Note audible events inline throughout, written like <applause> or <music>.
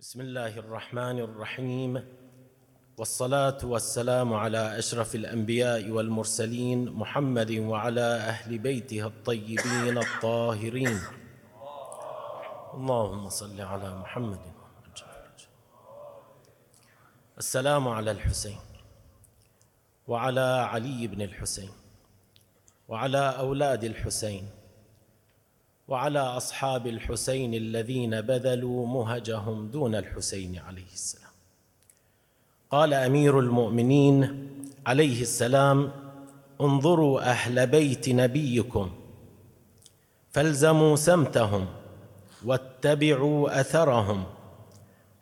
بسم الله الرحمن الرحيم والصلاة والسلام على أشرف الأنبياء والمرسلين محمد وعلى أهل بيته الطيبين الطاهرين. اللهم صل على محمد السلام على الحسين وعلى علي بن الحسين وعلى أولاد الحسين وعلى أصحاب الحسين الذين بذلوا مهجهم دون الحسين عليه السلام. قال أمير المؤمنين عليه السلام انظروا أهل بيت نبيكم فالزموا سمتهم واتبعوا أثرهم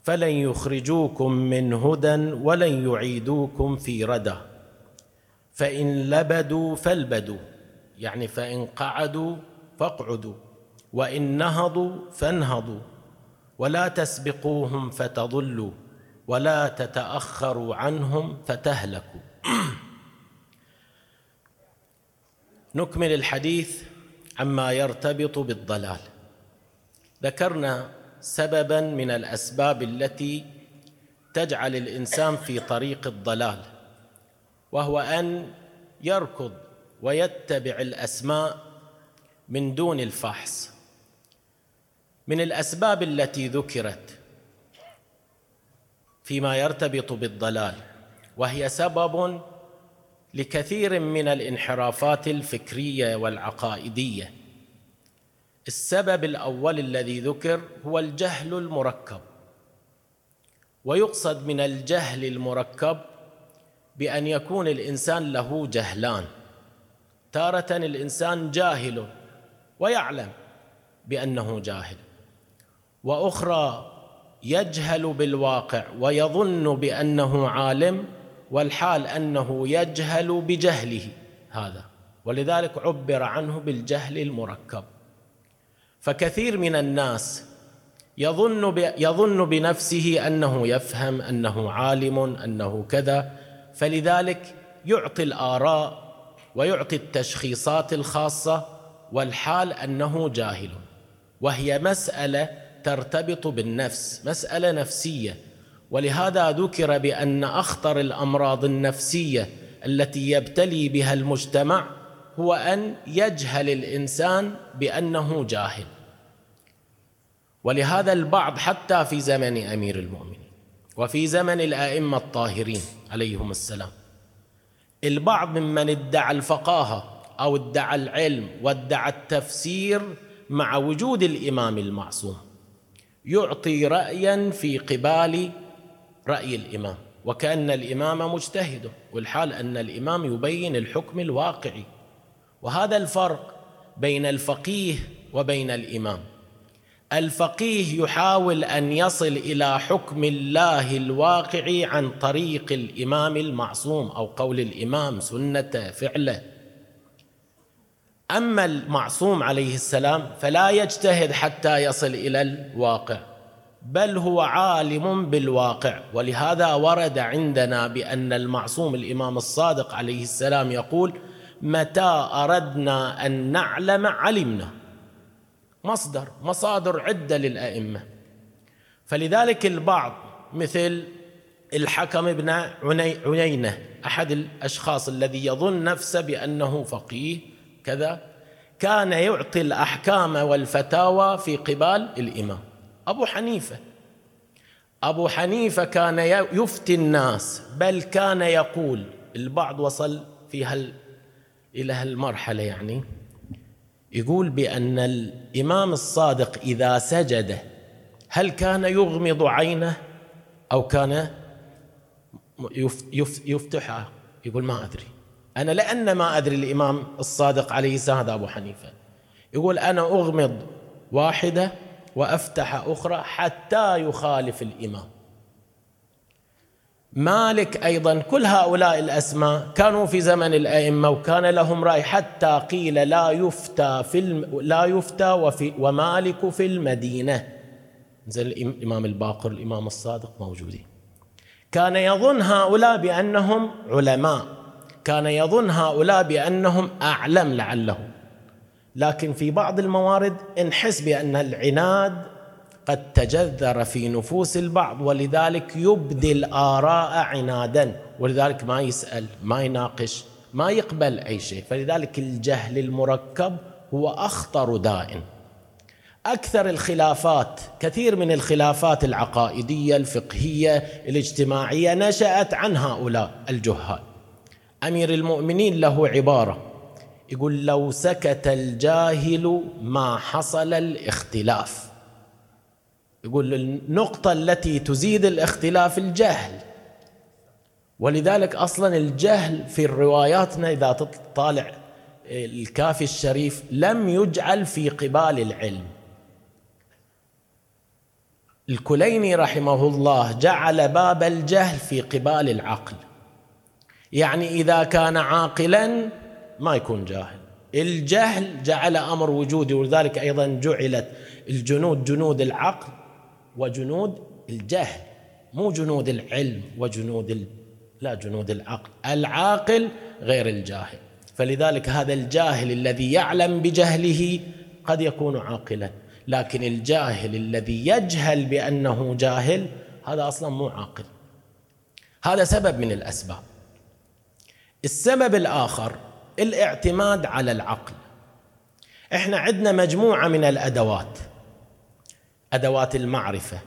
فلن يخرجوكم من هدى ولن يعيدوكم في ردى فإن لبدوا فالبدوا يعني فإن قعدوا فاقعدوا. وإن نهضوا فانهضوا ولا تسبقوهم فتضلوا ولا تتأخروا عنهم فتهلكوا. <clears throat> نكمل الحديث عما يرتبط بالضلال. ذكرنا سببا من الأسباب التي تجعل الإنسان في طريق الضلال وهو أن يركض ويتبع الأسماء من دون الفحص. من الأسباب التي ذكرت فيما يرتبط بالضلال وهي سبب لكثير من الانحرافات الفكرية والعقائدية. السبب الأول الذي ذكر هو الجهل المركب. ويقصد من الجهل المركب بأن يكون الإنسان له جهلان. تارة الإنسان جاهل ويعلم بأنه جاهل. وأخرى يجهل بالواقع ويظن بأنه عالم والحال أنه يجهل بجهله هذا. ولذلك عبر عنه بالجهل المركب. فكثير من الناس يظن يظن بنفسه أنه يفهم أنه عالم أنه كذا. فلذلك يعطي الآراء ويعطي التشخيصات الخاصة والحال أنه جاهل. وهي مسألة ترتبط بالنفس مسألة نفسية. ولهذا ذكر بأن أخطر الأمراض النفسية التي يبتلي بها المجتمع هو أن يجهل الإنسان بأنه جاهل. ولهذا البعض حتى في زمن أمير المؤمنين وفي زمن الأئمة الطاهرين عليهم السلام البعض ممن ادعى الفقاهة أو ادعى العلم وادعى التفسير مع وجود الإمام المعصوم. يعطي رايا في قبال رأي الإمام. وكأن الإمام مجتهد والحال أن الإمام يبين الحكم الواقعي. وهذا الفرق بين الفقيه وبين الإمام. الفقيه يحاول أن يصل إلى حكم الله الواقعي عن طريق الإمام المعصوم أو قول الإمام سنته فعله. أما المعصوم عليه السلام فلا يجتهد حتى يصل إلى الواقع بل هو عالم بالواقع. ولهذا ورد عندنا بأن المعصوم الإمام الصادق عليه السلام يقول متى أردنا أن نعلم علمنا؟ مصدر مصادر عدة للأئمة. فلذلك البعض مثل الحكم بن عيينة أحد الأشخاص الذي يظن نفسه بأنه فقيه كذا كان يعطي الأحكام والفتاوى في قبال الإمام. أبو حنيفة أبو حنيفة كان يفتي الناس بل كان يقول البعض وصل في هال إلى هالمرحلة يعني يقول بأن الإمام الصادق إذا سجد هل كان يغمض عينه أو كان يفتحها يقول ما أدري. أنا لأن ما أدري الإمام الصادق عليه السلام هذا أبو حنيفة. يقول أنا أغمض واحدة وأفتح أخرى حتى يخالف الإمام. مالك أيضا كل هؤلاء الأسماء كانوا في زمن الأئمة وكان لهم رأي حتى قيل لا يفتى في الم... لا يفتى وفي ومالك في المدينة. زي الإمام الباقر الإمام الصادق موجودين. كان يظن هؤلاء بأنهم علماء. كان يظن هؤلاء بأنهم أعلم لعله لكن في بعض الموارد انحس بأن العناد قد تجذر في نفوس البعض ولذلك يبدي الآراء عنادا ولذلك ما يسأل ما يناقش ما يقبل أي شيء. فلذلك الجهل المركب هو أخطر داء. أكثر الخلافات كثير من الخلافات العقائدية الفقهية الاجتماعية نشأت عن هؤلاء الجهال. أمير المؤمنين له عبارة. يقول لو سكت الجاهل ما حصل الاختلاف. يقول النقطة التي تزيد الاختلاف الجهل. ولذلك أصلا الجهل في رواياتنا إذا تطالع الكافي الشريف لم يجعل في قبال العلم. الكليني رحمه الله جعل باب الجهل في قبال العقل. يعني إذا كان عاقلا ما يكون جاهل. الجهل جعل أمر وجودي ولذلك أيضا جعلت الجنود جنود العقل وجنود الجهل مو جنود العلم وجنود ال... لا جنود العقل. العاقل غير الجاهل. فلذلك هذا الجاهل الذي يعلم بجهله قد يكون عاقلا. لكن الجاهل الذي يجهل بأنه جاهل هذا أصلا مو عاقل. هذا سبب من الأسباب. السبب الآخر الاعتماد على العقل. إحنا عندنا مجموعة من الأدوات أدوات المعرفة.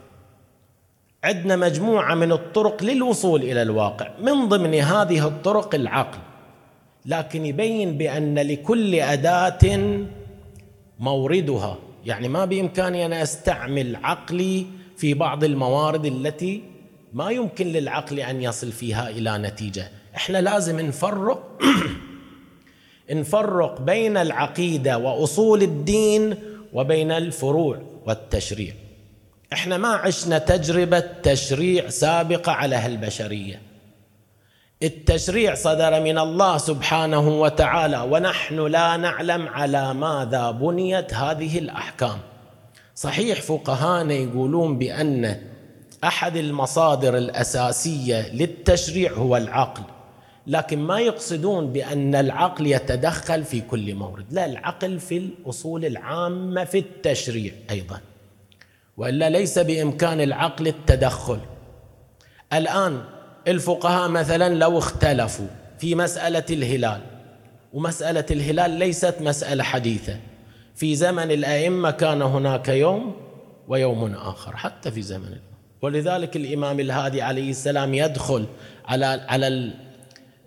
عندنا مجموعة من الطرق للوصول إلى الواقع من ضمن هذه الطرق العقل. لكن يبين بأن لكل أداة موردها يعني ما بإمكاني أنا أستعمل عقلي في بعض الموارد التي ما يمكن للعقل أن يصل فيها إلى نتيجة. إحنا لازم نفرق. <clears throat> نفرق بين العقيدة وأصول الدين وبين الفروع والتشريع. إحنا ما عشنا تجربة تشريع سابقة على هالبشرية. التشريع صدر من الله سبحانه وتعالى ونحن لا نعلم على ماذا بنيت هذه الأحكام. صحيح فقهانا يقولون بأن أحد المصادر الأساسية للتشريع هو العقل. لكن ما يقصدون بأن العقل يتدخل في كل مورد. لا العقل في الأصول العامة في التشريع أيضا. وإلا ليس بإمكان العقل التدخل. الآن الفقهاء مثلا لو اختلفوا في مسألة الهلال ومسألة الهلال ليست مسألة حديثة. في زمن الأئمة كان هناك يوم ويوم آخر حتى في زمن ولذلك الإمام الهادي عليه السلام يدخل على على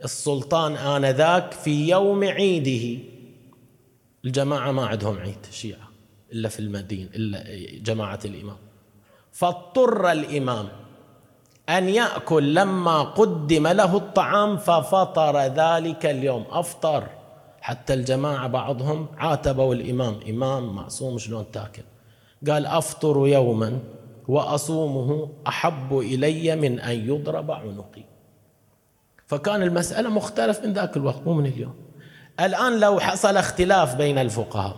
السلطان آنذاك في يوم عيده. الجماعة ما عندهم عيد الشيعة إلا في المدينة إلا جماعة الإمام. فاضطر الإمام أن يأكل لما قدم له الطعام ففطر ذلك اليوم. أفطر. حتى الجماعة بعضهم عاتبوا الإمام. إمام معصوم شلون تاكل؟ قال أفطر يوما وأصومه أحب إلي من أن يضرب عنقي. فكان المسألة مختلف من ذاك الوقت مو من اليوم. الآن لو حصل اختلاف بين الفقهاء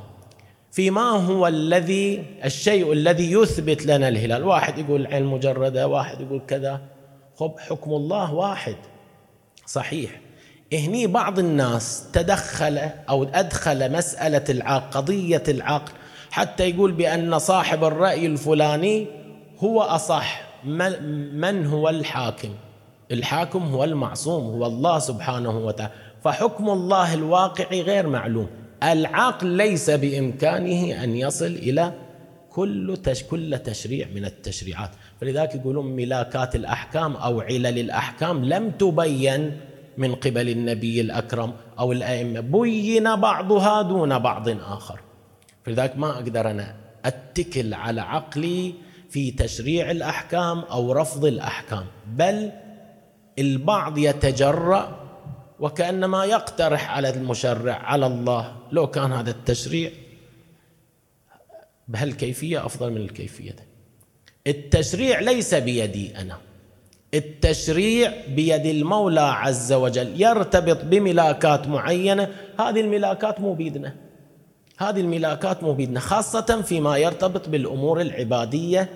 فيما هو الذي الشيء الذي يثبت لنا الهلال؟ واحد يقول العين مجردة واحد يقول كذا. خب حكم الله واحد. صحيح. هني بعض الناس تدخل أو أدخل مسألة العقل قضية العقل حتى يقول بأن صاحب الرأي الفلاني هو أصح. من هو الحاكم؟ الحاكم هو المعصوم هو الله سبحانه وتعالى. فحكم الله الواقعي غير معلوم. العقل ليس بإمكانه أن يصل إلى كل تش كل تشريع من التشريعات. فلذلك يقولون ملاكات الأحكام أو علل الأحكام لم تبين من قبل النبي الأكرم أو الأئمة. بين بعضها دون بعض آخر. فلذلك ما أقدر أنا أتكل على عقلي في تشريع الأحكام أو رفض الأحكام. بل البعض يتجرأ وكأنما يقترح على المشرع على الله. لو كان هذا التشريع بهالكيفية أفضل من الكيفية دي. التشريع ليس بيدي أنا. التشريع بيد المولى عز وجل. يرتبط بملاكات معينة. هذه الملاكات مو بيدنا. هذه الملاكات مو بيدنا خاصة فيما يرتبط بالأمور العبادية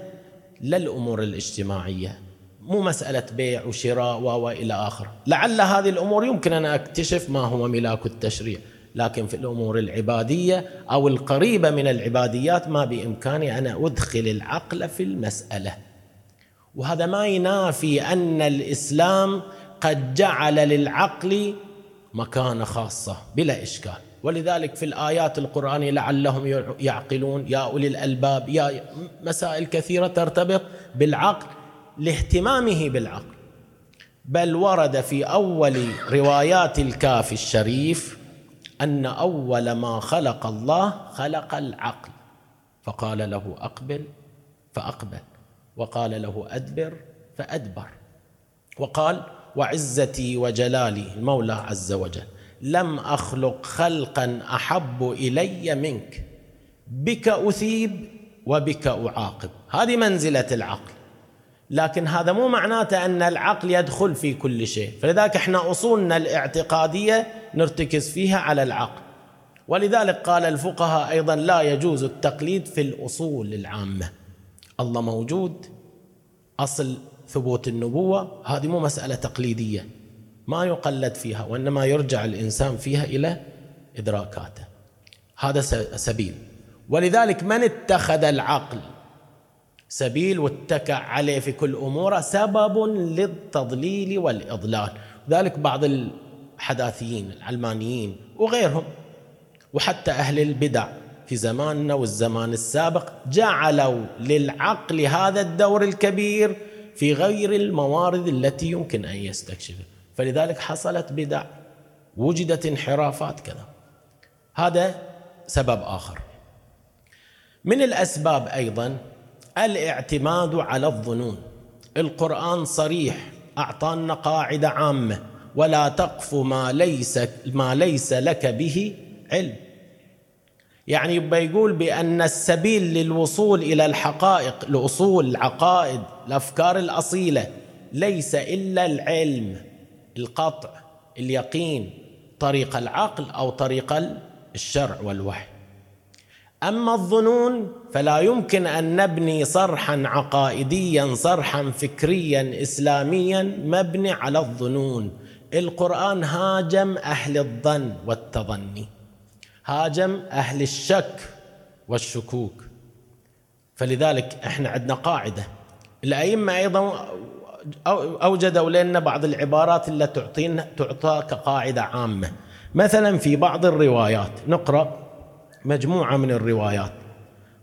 لا الأمور الاجتماعية. مو مسألة بيع وشراء وإلى آخره لعل هذه الأمور يمكن أن أكتشف ما هو ملاك التشريع. لكن في الأمور العبادية أو القريبة من العباديات ما بإمكاني أن أدخل العقل في المسألة. وهذا ما ينافي أن الإسلام قد جعل للعقل مكانة خاصة بلا إشكال. ولذلك في الآيات القرآنية لعلهم يعقلون يا أولي الألباب يا مسائل كثيرة ترتبط بالعقل لاهتمامه بالعقل. بل ورد في أول روايات الكافي الشريف أن أول ما خلق الله خلق العقل. فقال له أقبل فأقبل. وقال له أدبر فأدبر. وقال وعزتي وجلالي المولى عز وجل لم أخلق خلقا أحب إلي منك بك أثيب وبك أعاقب. هذه منزلة العقل. لكن هذا مو معناته أن العقل يدخل في كل شيء. فلذلك إحنا أصولنا الاعتقادية نرتكز فيها على العقل. ولذلك قال الفقهاء أيضا لا يجوز التقليد في الأصول العامة. الله موجود أصل ثبوت النبوة هذه مو مسألة تقليدية. ما يقلد فيها وإنما يرجع الإنسان فيها إلى إدراكاته. هذا سبيل. ولذلك من اتخذ العقل سبيل واتكى عليه في كل أموره سبب للتضليل والإضلال. ذلك بعض الحداثيين العلمانيين وغيرهم وحتى أهل البدع في زماننا والزمان السابق جعلوا للعقل هذا الدور الكبير في غير الموارد التي يمكن أن يستكشفها فلذلك حصلت بدع وجدت انحرافات كذا. هذا سبب آخر. من الأسباب أيضا الاعتماد على الظنون. القرآن صريح أعطانا قاعدة عامة. ولا تقف ما ليس ما ليس لك به علم. يعني يبقى يقول بأن السبيل للوصول إلى الحقائق الاصول العقائد الأفكار الأصيلة ليس إلا العلم القطع اليقين طريق العقل أو طريق الشرع والوحي. أما الظنون فلا يمكن أن نبني صرحا عقائديا صرحا فكريا اسلاميا مبني على الظنون. القرآن هاجم أهل الظن والتظني هاجم أهل الشك والشكوك. فلذلك إحنا عندنا قاعدة. الأئمة أيضا أوجدوا لنا بعض العبارات التي تعطينا تعطى كقاعده عامة. مثلا في بعض الروايات نقرأ مجموعة من الروايات.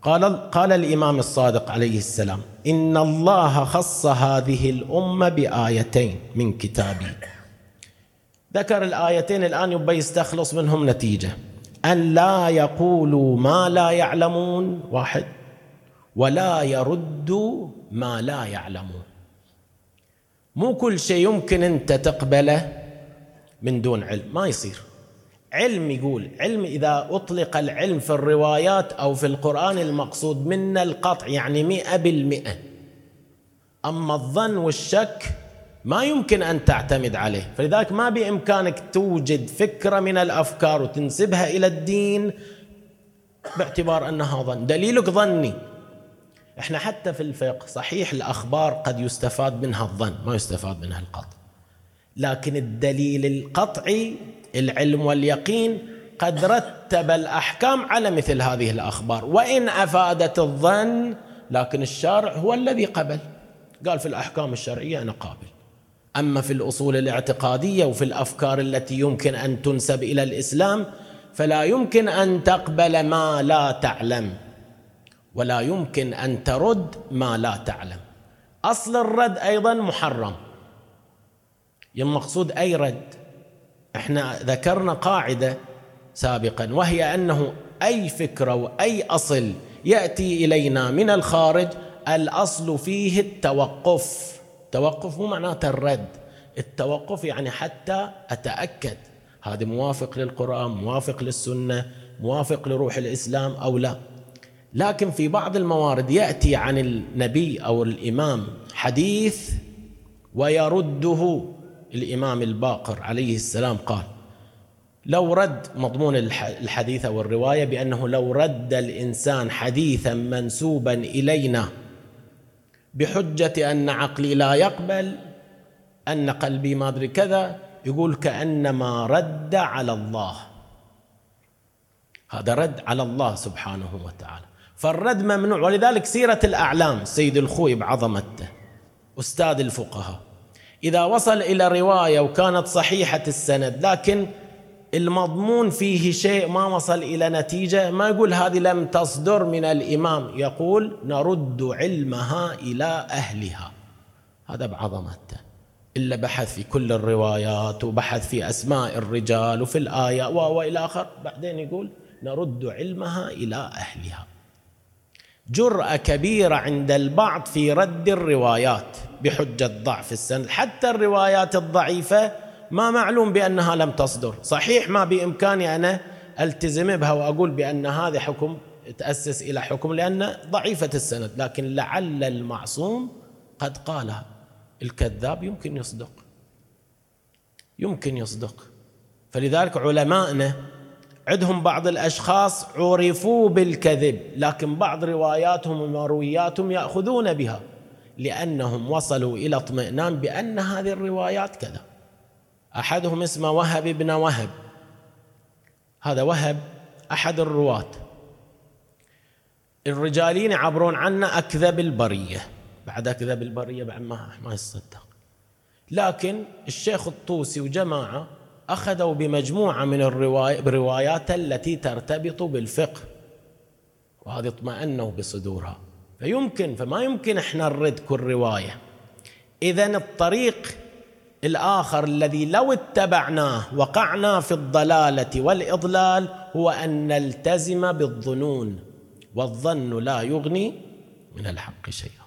قال قال الإمام الصادق عليه السلام إن الله خص هذه الأمة بآيتين من كتابه ذكر الآيتين الآن يبقى يستخلص منهم نتيجة. أن لا يقولوا ما لا يعلمون واحد. ولا يردوا ما لا يعلمون. مو كل شيء يمكن أنت تقبله من دون علم ما يصير. علم يقول علم إذا أطلق العلم في الروايات أو في القرآن المقصود منا القطع يعني مئة بالمئة. أما الظن والشك ما يمكن أن تعتمد عليه. فلذلك ما بإمكانك توجد فكرة من الأفكار وتنسبها إلى الدين باعتبار أنها ظن. دليلك ظني. إحنا حتى في الفقه صحيح الأخبار قد يستفاد منها الظن ما يستفاد منها القطع. لكن الدليل القطعي العلم واليقين قد رتب الأحكام على مثل هذه الأخبار. وإن أفادت الظن لكن الشارع هو الذي قبل. قال في الأحكام الشرعية أنا قابل. أما في الأصول الاعتقادية وفي الأفكار التي يمكن أن تنسب إلى الإسلام فلا يمكن أن تقبل ما لا تعلم ولا يمكن أن ترد ما لا تعلم. أصل الرد أيضا محرم. المقصود أي رد؟ إحنا ذكرنا قاعدة سابقا وهي أنه أي فكره واي أصل يأتي إلينا من الخارج الأصل فيه التوقف. توقف مو معناته الرد التوقف يعني حتى أتأكد. هذا موافق للقرآن موافق للسنة موافق لروح الإسلام أو لا. لكن في بعض الموارد يأتي عن النبي أو الإمام حديث ويرده الإمام الباقر عليه السلام قال لو رد مضمون الحديث أو الرواية بأنه لو رد الإنسان حديثا منسوبا إلينا بحجة أن عقلي لا يقبل أن قلبي ما أدري كذا يقول كأنما رد على الله. هذا رد على الله سبحانه وتعالى. فالرد ممنوع ولذلك سيرة الأعلام سيد الخوي بعظمته أستاذ الفقهاء. إذا وصل إلى رواية وكانت صحيحة السند لكن المضمون فيه شيء ما وصل إلى نتيجة ما يقول هذه لم تصدر من الإمام. يقول نرد علمها إلى أهلها. هذا بعظمته. إلا بحث في كل الروايات وبحث في أسماء الرجال وفي الآية وإلى آخر. بعدين يقول نرد علمها إلى أهلها. جرأة كبيرة عند البعض في رد الروايات بحجة ضعف السند. حتى الروايات الضعيفة ما معلوم بأنها لم تصدر. صحيح ما بإمكاني أنا ألتزم بها وأقول بأن هذا حكم تأسس إلى حكم لأن ضعيفة السند لكن لعل المعصوم قد قالها الكذاب يمكن يصدق. يمكن يصدق. فلذلك علمائنا عندهم بعض الأشخاص عرفوا بالكذب لكن بعض رواياتهم ومروياتهم يأخذون بها لأنهم وصلوا إلى اطمئنان بأن هذه الروايات كذا. أحدهم اسمه وهب بن وهب. هذا وهب أحد الرواة. الرجالين يعبرون عنه أكذب البرية. بعد أكذب البرية بعد ما ما يصدق. لكن الشيخ الطوسي وجماعة أخذوا بمجموعة من الروايات التي ترتبط بالفقه. وهذه اطمأنوا بصدورها. فيمكن فما يمكن إحنا نرد كل رواية. إذا الطريق الآخر الذي لو اتبعناه وقعنا في الضلالة والإضلال هو أن نلتزم بالظنون. والظن لا يغني من الحق شيئا.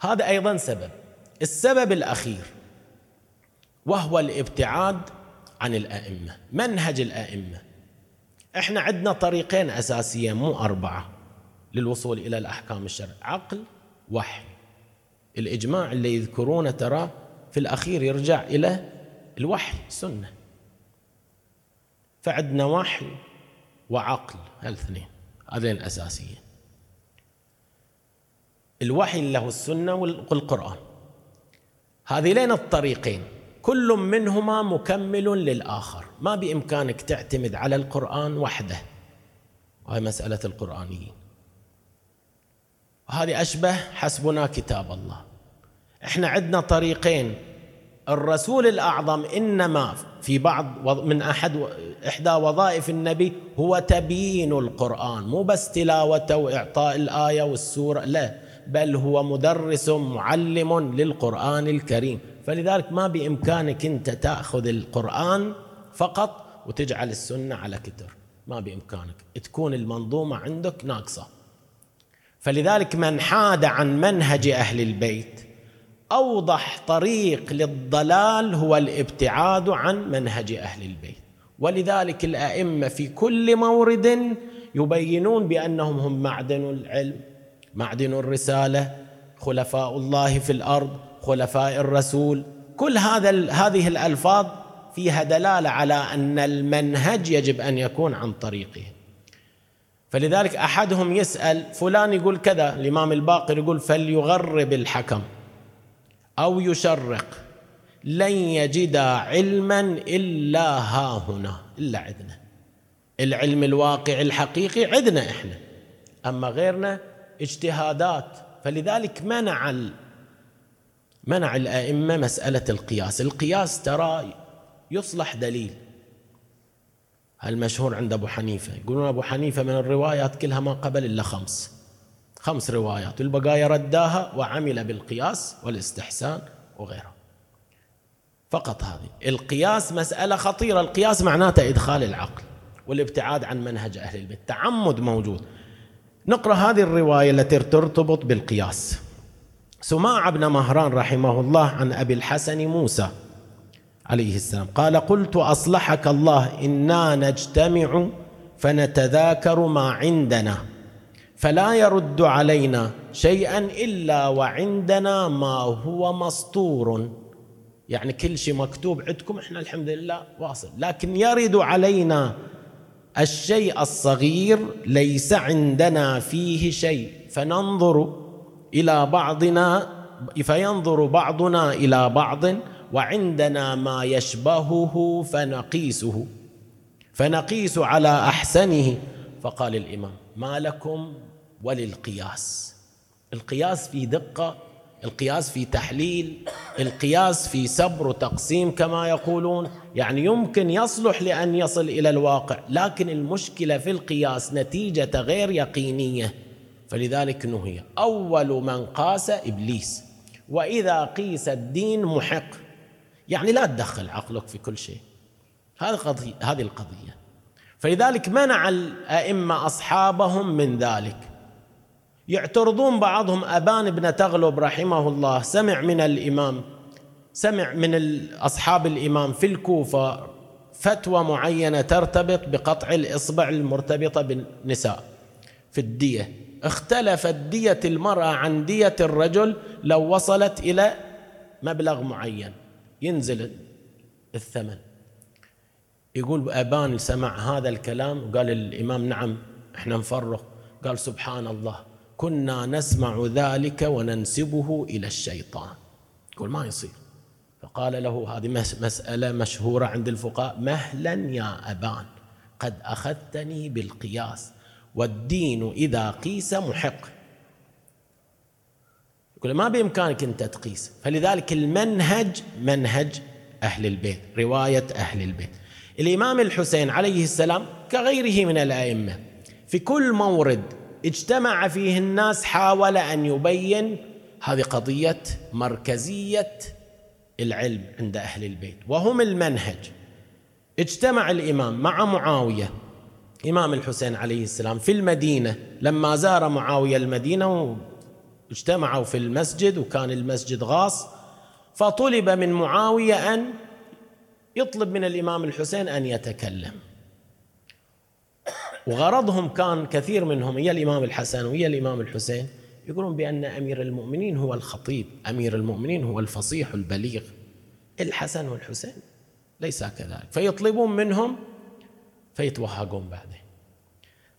هذا أيضا سبب. السبب الأخير. وهو الابتعاد عن الأئمة منهج الأئمة. إحنا عندنا طريقين أساسيين مو أربعة للوصول إلى الأحكام الشرعية. عقل وحي. الإجماع اللي يذكرونه ترى في الأخير يرجع إلى الوحي سنة. فعندنا وحي وعقل هالاثنين. هذين الأساسيين. الوحي اللي هو السنة والقرآن. هذين الطريقين. كل منهما مكمل للآخر. ما بإمكانك تعتمد على القرآن وحده. وهي مسألة القرآنيين. وهذه أشبه حسبنا كتاب الله. إحنا عندنا طريقين. الرسول الأعظم إنما في بعض من أحد إحدى وظائف النبي هو تبيين القرآن. مو بس تلاوته وإعطاء الآية والسورة لا. بل هو مدرس معلم للقرآن الكريم. فلذلك ما بإمكانك أنت تأخذ القرآن فقط وتجعل السنة على كتر. ما بإمكانك. تكون المنظومة عندك ناقصة. فلذلك من حاد عن منهج أهل البيت أوضح طريق للضلال هو الابتعاد عن منهج أهل البيت. ولذلك الأئمة في كل مورد يبينون بأنهم هم معدن العلم معدن الرسالة خلفاء الله في الأرض خلفاء الرسول. كل هذا هذه الألفاظ فيها دلالة على أن المنهج يجب أن يكون عن طريقه. فلذلك أحدهم يسأل فلان يقول كذا. الإمام الباقر يقول فليغرب الحكم أو يشرق. لن يجد علما إلا ها هنا. إلا عندنا العلم الواقع الحقيقي عندنا إحنا. أما غيرنا اجتهادات. فلذلك منع منع الأئمة مسألة القياس. القياس ترى يصلح دليل. المشهور عند أبو حنيفة؟ يقولون أبو حنيفة من الروايات كلها ما قبل إلا خمس. خمس روايات. والبقايا رداها وعمل بالقياس والاستحسان وغيره. فقط هذه. القياس مسألة خطيرة. القياس معناته إدخال العقل والابتعاد عن منهج أهل البيت. تعمد موجود. نقرأ هذه الرواية التي ترتبط بالقياس. سماع بن مهران رحمه الله عن أبي الحسن موسى عليه السلام. قال قلت أصلحك الله إنا نجتمع فنتذاكر ما عندنا فلا يرد علينا شيئا إلا وعندنا ما هو مسطور يعني كل شيء مكتوب عندكم إحنا الحمد لله واصل. لكن يرد علينا الشيء الصغير ليس عندنا فيه شيء فننظر إلى بعضنا فينظر بعضنا إلى بعض وعندنا ما يشبهه فنقيسه فنقيس على أحسنه. فقال الإمام ما لكم وللقياس؟ القياس في دقة القياس في تحليل القياس في سبر وتقسيم كما يقولون. يعني يمكن يصلح لأن يصل إلى الواقع لكن المشكلة في القياس نتيجة غير يقينية. فلذلك نهي. أول من قاس إبليس. وإذا قيس الدين محق. يعني لا تدخل عقلك في كل شيء. هذه قضية هذه القضية. فلذلك منع الأئمة أصحابهم من ذلك. يعترضون بعضهم. أبان بن تغلب رحمه الله. سمع من الإمام سمع من اصحاب الإمام في الكوفة فتوى معينة ترتبط بقطع الإصبع المرتبطة بالنساء في الدية. اختلفت دية المرأة عن دية الرجل لو وصلت إلى مبلغ معين. ينزل الثمن. يقول أبان سمع هذا الكلام وقال الإمام نعم إحنا نفرق. قال سبحان الله كنا نسمع ذلك وننسبه إلى الشيطان. يقول ما يصير. فقال له هذه مسألة مشهورة عند الفقهاء مهلا يا أبان قد أخذتني بالقياس. والدين إذا قيس محق. يقول ما بإمكانك أنت تقيس. فلذلك المنهج منهج أهل البيت رواية أهل البيت. الإمام الحسين عليه السلام كغيره من الأئمة في كل مورد اجتمع فيه الناس حاول أن يبين هذه قضية مركزية العلم عند أهل البيت. وهم المنهج. اجتمع الإمام مع معاوية إمام الحسين عليه السلام في المدينة لما زار معاوية المدينة واجتمعوا في المسجد وكان المسجد غاص فطلب من معاوية أن يطلب من الإمام الحسين أن يتكلم. وغرضهم كان كثير منهم يا الإمام الحسن ويا الإمام الحسين يقولون بأن أمير المؤمنين هو الخطيب أمير المؤمنين هو الفصيح البليغ الحسن والحسين ليس كذلك. فيطلبون منهم فيتوهقون بعدين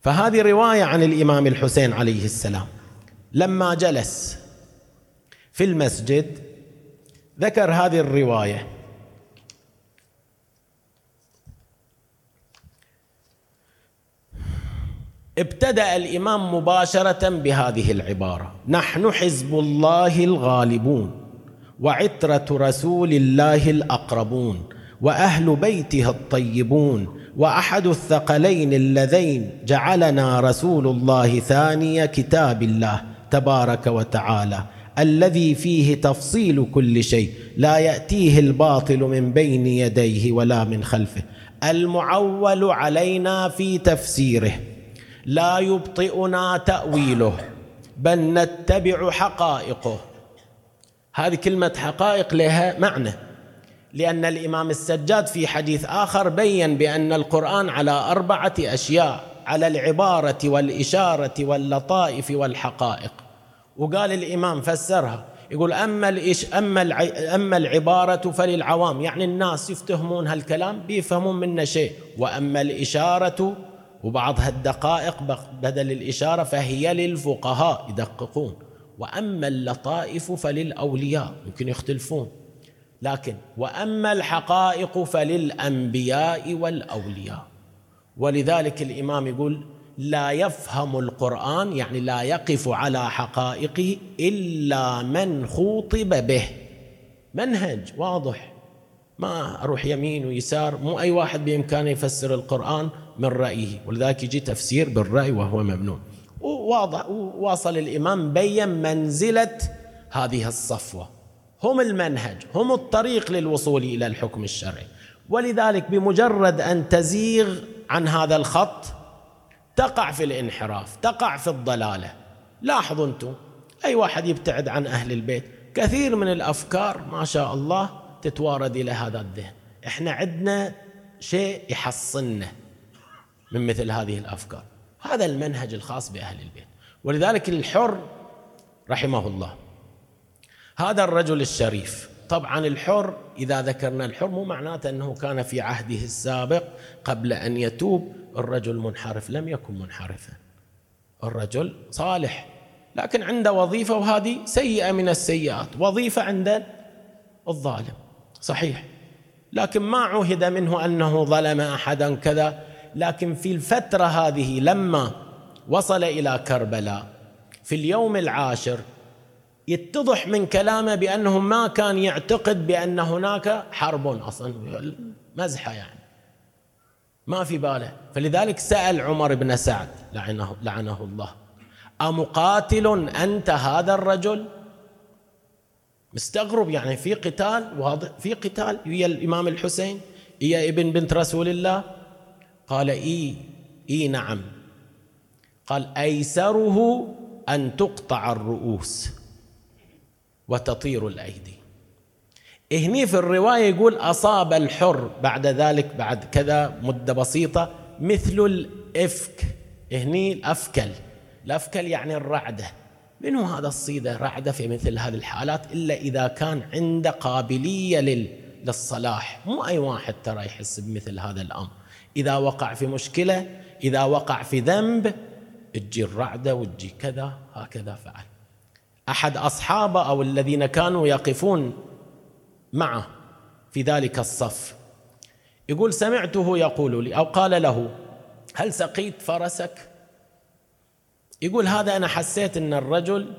فهذه رواية عن الإمام الحسين عليه السلام. لما جلس في المسجد ذكر هذه الرواية. ابتدأ الإمام مباشرة بهذه العبارة. نحن حزب الله الغالبون وعترة رسول الله الأقربون وأهل بيته الطيبون وأحد الثقلين اللذين جعلنا رسول الله ثاني كتاب الله تبارك وتعالى الذي فيه تفصيل كل شيء لا يأتيه الباطل من بين يديه ولا من خلفه المعول علينا في تفسيره لا يبطئنا تأويله بل نتبع حقائقه. هذه كلمة حقائق لها معنى. لأن الإمام السجاد في حديث آخر بين بأن القرآن على أربعة أشياء على العبارة والإشارة واللطائف والحقائق. وقال الإمام فسرها يقول أما الإش أما أما العبارة فللعوام يعني الناس يفتهمون هالكلام بيفهمون منه شيء. وأما الإشارة وبعضها الدقائق بدل الإشارة فهي للفقهاء يدققون. وأما اللطائف فللأولياء يمكن يختلفون. لكن وأما الحقائق فللأنبياء والأولياء. ولذلك الإمام يقول لا يفهم القرآن يعني لا يقف على حقائقه إلا من خوطب به. منهج واضح. ما أروح يمين ويسار مو أي واحد بإمكانه يفسر القرآن من رأيه. ولذلك يجي تفسير بالرأي وهو ممنوع وواضح واصل الإمام بين منزلة هذه الصفوة. هم المنهج هم الطريق للوصول إلى الحكم الشرعي. ولذلك بمجرد أن تزيغ عن هذا الخط تقع في الانحراف تقع في الضلالة. لاحظوا أنتم أي واحد يبتعد عن أهل البيت كثير من الأفكار ما شاء الله تتوارد إلى هذا الذهن. إحنا عندنا شيء يحصلنا من مثل هذه الأفكار. هذا المنهج الخاص بأهل البيت. ولذلك الحر رحمه الله. هذا الرجل الشريف. طبعا الحر إذا ذكرنا الحر مو معناته أنه كان في عهده السابق قبل أن يتوب. الرجل منحرف لم يكن منحرفا. الرجل صالح لكن عنده وظيفة وهذه سيئة من السيئات. وظيفة عند الظالم. صحيح. لكن ما عهد منه أنه ظلم احدا كذا. لكن في الفترة هذه لما وصل إلى كربلاء في اليوم العاشر يتضح من كلامه بأنه ما كان يعتقد بأن هناك حرب أصلا. مزحة يعني. ما في باله. فلذلك سأل عمر بن سعد لعنه لعنه الله. أمقاتل أنت هذا الرجل؟ مستغرب يعني. في قتال واضح في قتال. ويا الإمام الحسين يا ابن بنت رسول الله؟ قال إي إي نعم. قال أيسره أن تقطع الرؤوس. وتطير الأيدي. هني في الرواية يقول أصاب الحر بعد ذلك بعد كذا مدة بسيطة مثل الإفك. هني الأفكل. الأفكل يعني الرعدة. منو هذا الصيدة رعدة في مثل هذه الحالات إلا إذا كان عنده قابلية للصلاح. مو أي واحد ترى يحس بمثل هذا الأمر. إذا وقع في مشكلة إذا وقع في ذنب تجي الرعدة وتجي كذا هكذا فعل. أحد أصحابه أو الذين كانوا يقفون معه في ذلك الصف. يقول سمعته يقول لي أو قال له هل سقيت فرسك؟ يقول هذا أنا حسيت أن الرجل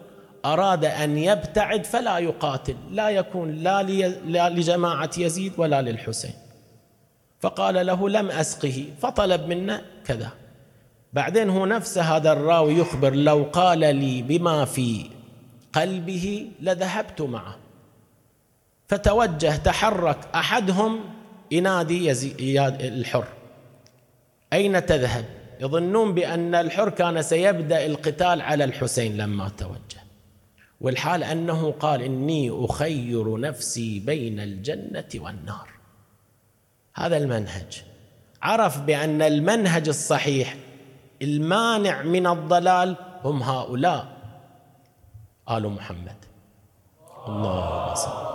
أراد أن يبتعد فلا يقاتل لا يكون لا, لا لجماعة يزيد ولا للحسين. فقال له لم أسقه فطلب منا كذا. بعدين هو نفس هذا الراوي يخبر لو قال لي بما في قلبه لذهبت معه. فتوجه تحرك أحدهم ينادي الحر. أين تذهب؟ يظنون بأن الحر كان سيبدأ القتال على الحسين لما توجه. والحال أنه قال إني أخير نفسي بين الجنة والنار. هذا المنهج. عرف بأن المنهج الصحيح المانع من الضلال هم هؤلاء. آل محمد. الله صل.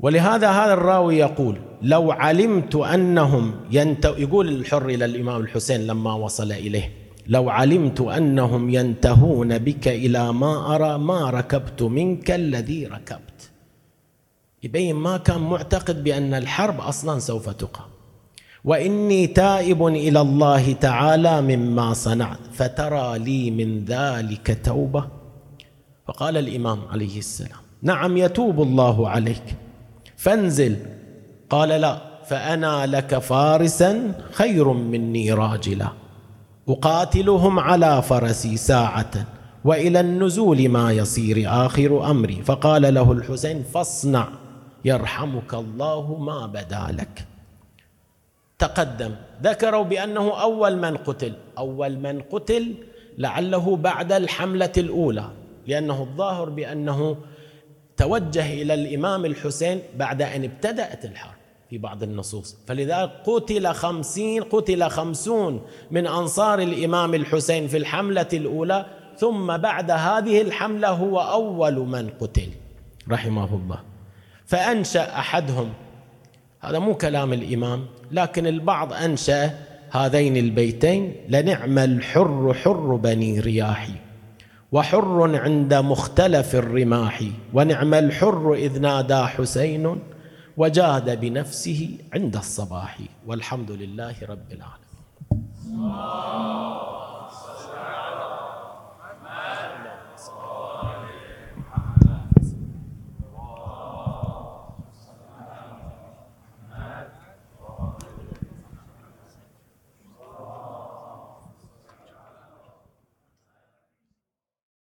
ولهذا هذا الراوي يقول لو علمت أنهم ينت... يقول الحر إلى الإمام الحسين لما وصل إليه لو علمت أنهم ينتهون بك إلى ما أرى ما ركبت منك الذي ركبت. يبين ما كان معتقد بأن الحرب أصلا سوف تقام. وإني تائب إلى الله تعالى مما صنعت فترى لي من ذلك توبة. فقال الإمام عليه السلام نعم يتوب الله عليك. فانزل. قال لا فأنا لك فارسا خير مني راجلا. أقاتلهم على فرسي ساعة وإلى النزول ما يصير آخر أمري. فقال له الحسين فاصنع يرحمك الله ما بدا لك. تقدم. ذكروا بأنه أول من قتل. أول من قتل لعله بعد الحملة الأولى. لأنه الظاهر بأنه توجه إلى الإمام الحسين بعد أن ابتدأت الحرب في بعض النصوص. فلذلك قتل خمسين قتل خمسون من أنصار الإمام الحسين في الحملة الأولى. ثم بعد هذه الحملة هو أول من قتل. رحمه الله. فأنشأ أحدهم هذا مو كلام الإمام لكن البعض أنشأ هذين البيتين لنعم الحر حر بني رياحي وحر عند مختلف الرماح ونعم الحر إذ نادى حسين وجاد بنفسه عند الصباح والحمد لله رب العالمين.